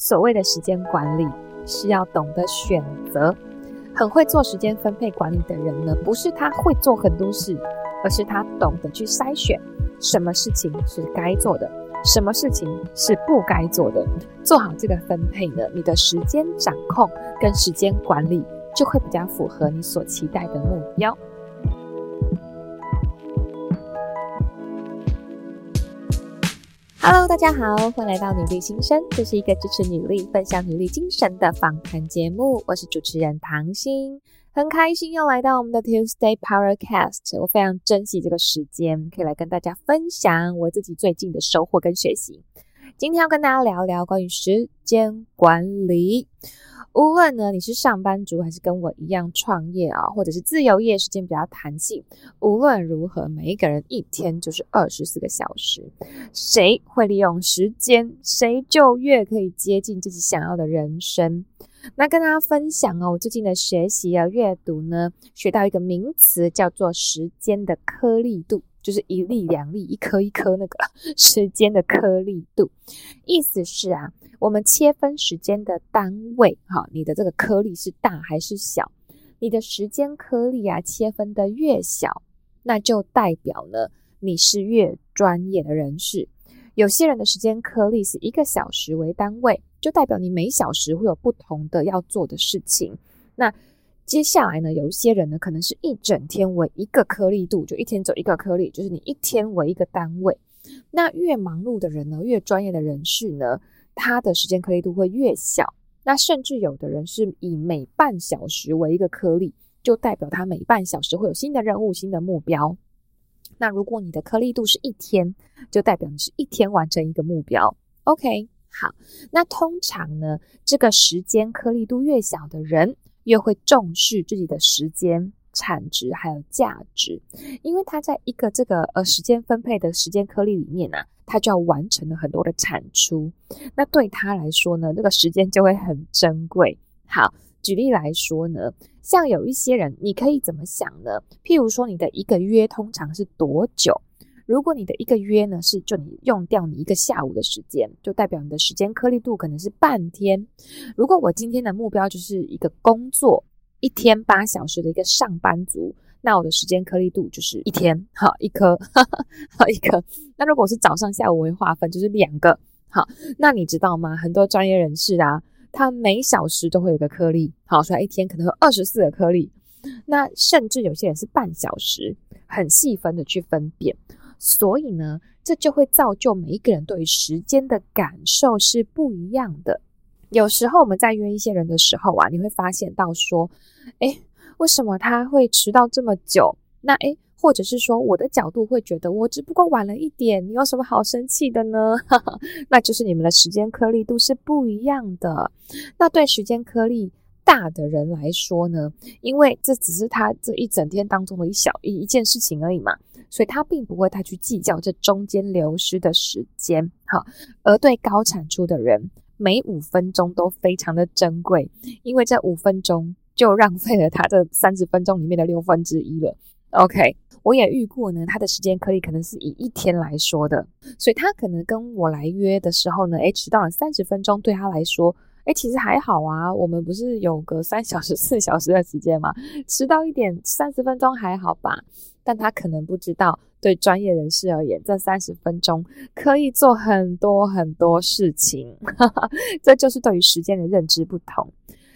所谓的时间管理是要懂得选择。很会做时间分配管理的人呢，不是他会做很多事，而是他懂得去筛选什么事情是该做的，什么事情是不该做的。做好这个分配呢，你的时间掌控跟时间管理就会比较符合你所期待的目标。Hello，大家好，欢迎来到女力新生，这是一个支持女力、分享女力精神的访谈节目。我是主持人唐心，很开心又来到我们的 Tuesday Powercast。我非常珍惜这个时间，可以来跟大家分享我自己最近的收获跟学习。今天要跟大家聊聊关于时间管理。无论呢，你是上班族还是跟我一样创业啊，或者是自由业，时间比较弹性。无论如何，每一个人一天就是二十四个小时，谁会利用时间，谁就越可以接近自己想要的人生。那跟大家分享哦，我最近的学习啊，阅读呢，学到一个名词，叫做时间的颗粒度。就是一粒两粒，一颗一颗那个 时间的颗粒度，意思是啊，我们切分时间的单位，哈，你的这个颗粒是大还是小？你的时间颗粒啊，切分的越小，那就代表呢，你是越专业的人士。有些人的时间颗粒是一个小时为单位，就代表你每小时会有不同的要做的事情。那接下来呢，有一些人呢，可能是一整天为一个颗粒度，就一天走一个颗粒，就是你一天为一个单位。那越忙碌的人呢，越专业的人士呢，他的时间颗粒度会越小。那甚至有的人是以每半小时为一个颗粒，就代表他每半小时会有新的任务、新的目标。那如果你的颗粒度是一天，就代表你是一天完成一个目标。OK，好。那通常呢，这个时间颗粒度越小的人，越会重视自己的时间产值还有价值，因为他在一个这个呃时间分配的时间颗粒里面啊，他就要完成了很多的产出，那对他来说呢，那个时间就会很珍贵。好，举例来说呢，像有一些人，你可以怎么想呢？譬如说，你的一个约通常是多久？如果你的一个约呢，是就你用掉你一个下午的时间，就代表你的时间颗粒度可能是半天。如果我今天的目标就是一个工作一天八小时的一个上班族，那我的时间颗粒度就是一天，好一颗，好一颗。那如果是早上下午为划分，就是两个。好，那你知道吗？很多专业人士啊，他每小时都会有个颗粒，好，所以一天可能有二十四个颗粒。那甚至有些人是半小时，很细分的去分辨。所以呢，这就会造就每一个人对于时间的感受是不一样的。有时候我们在约一些人的时候啊，你会发现到说，诶，为什么他会迟到这么久？那诶，或者是说，我的角度会觉得我只不过晚了一点，你有什么好生气的呢？那就是你们的时间颗粒度是不一样的。那对时间颗粒大的人来说呢，因为这只是他这一整天当中的一小一一件事情而已嘛。所以他并不会太去计较这中间流失的时间，好，而对高产出的人，每五分钟都非常的珍贵，因为这五分钟就浪费了他这三十分钟里面的六分之一了。OK，我也遇过呢，他的时间可以可能是以一天来说的，所以他可能跟我来约的时候呢，诶，迟到了三十分钟，对他来说。诶，其实还好啊，我们不是有个三小时、四小时的时间吗？迟到一点，三十分钟还好吧？但他可能不知道，对专业人士而言，这三十分钟可以做很多很多事情，这就是对于时间的认知不同。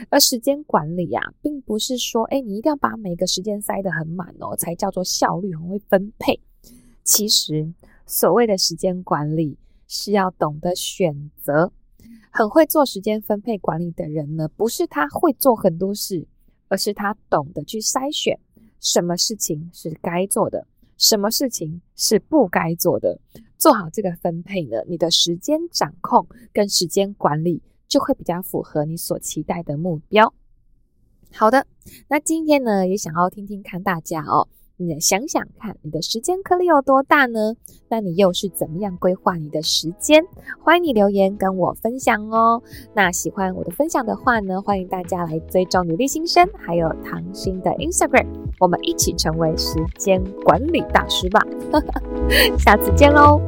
而时间管理啊，并不是说，诶，你一定要把每个时间塞得很满哦，才叫做效率很会分配。其实，所谓的时间管理，是要懂得选择。很会做时间分配管理的人呢，不是他会做很多事，而是他懂得去筛选什么事情是该做的，什么事情是不该做的。做好这个分配呢，你的时间掌控跟时间管理就会比较符合你所期待的目标。好的，那今天呢，也想要听听看大家哦。你想想看，你的时间颗粒有多大呢？那你又是怎么样规划你的时间？欢迎你留言跟我分享哦。那喜欢我的分享的话呢，欢迎大家来追踪努力新生，还有唐心的 Instagram，我们一起成为时间管理大师吧。下次见喽。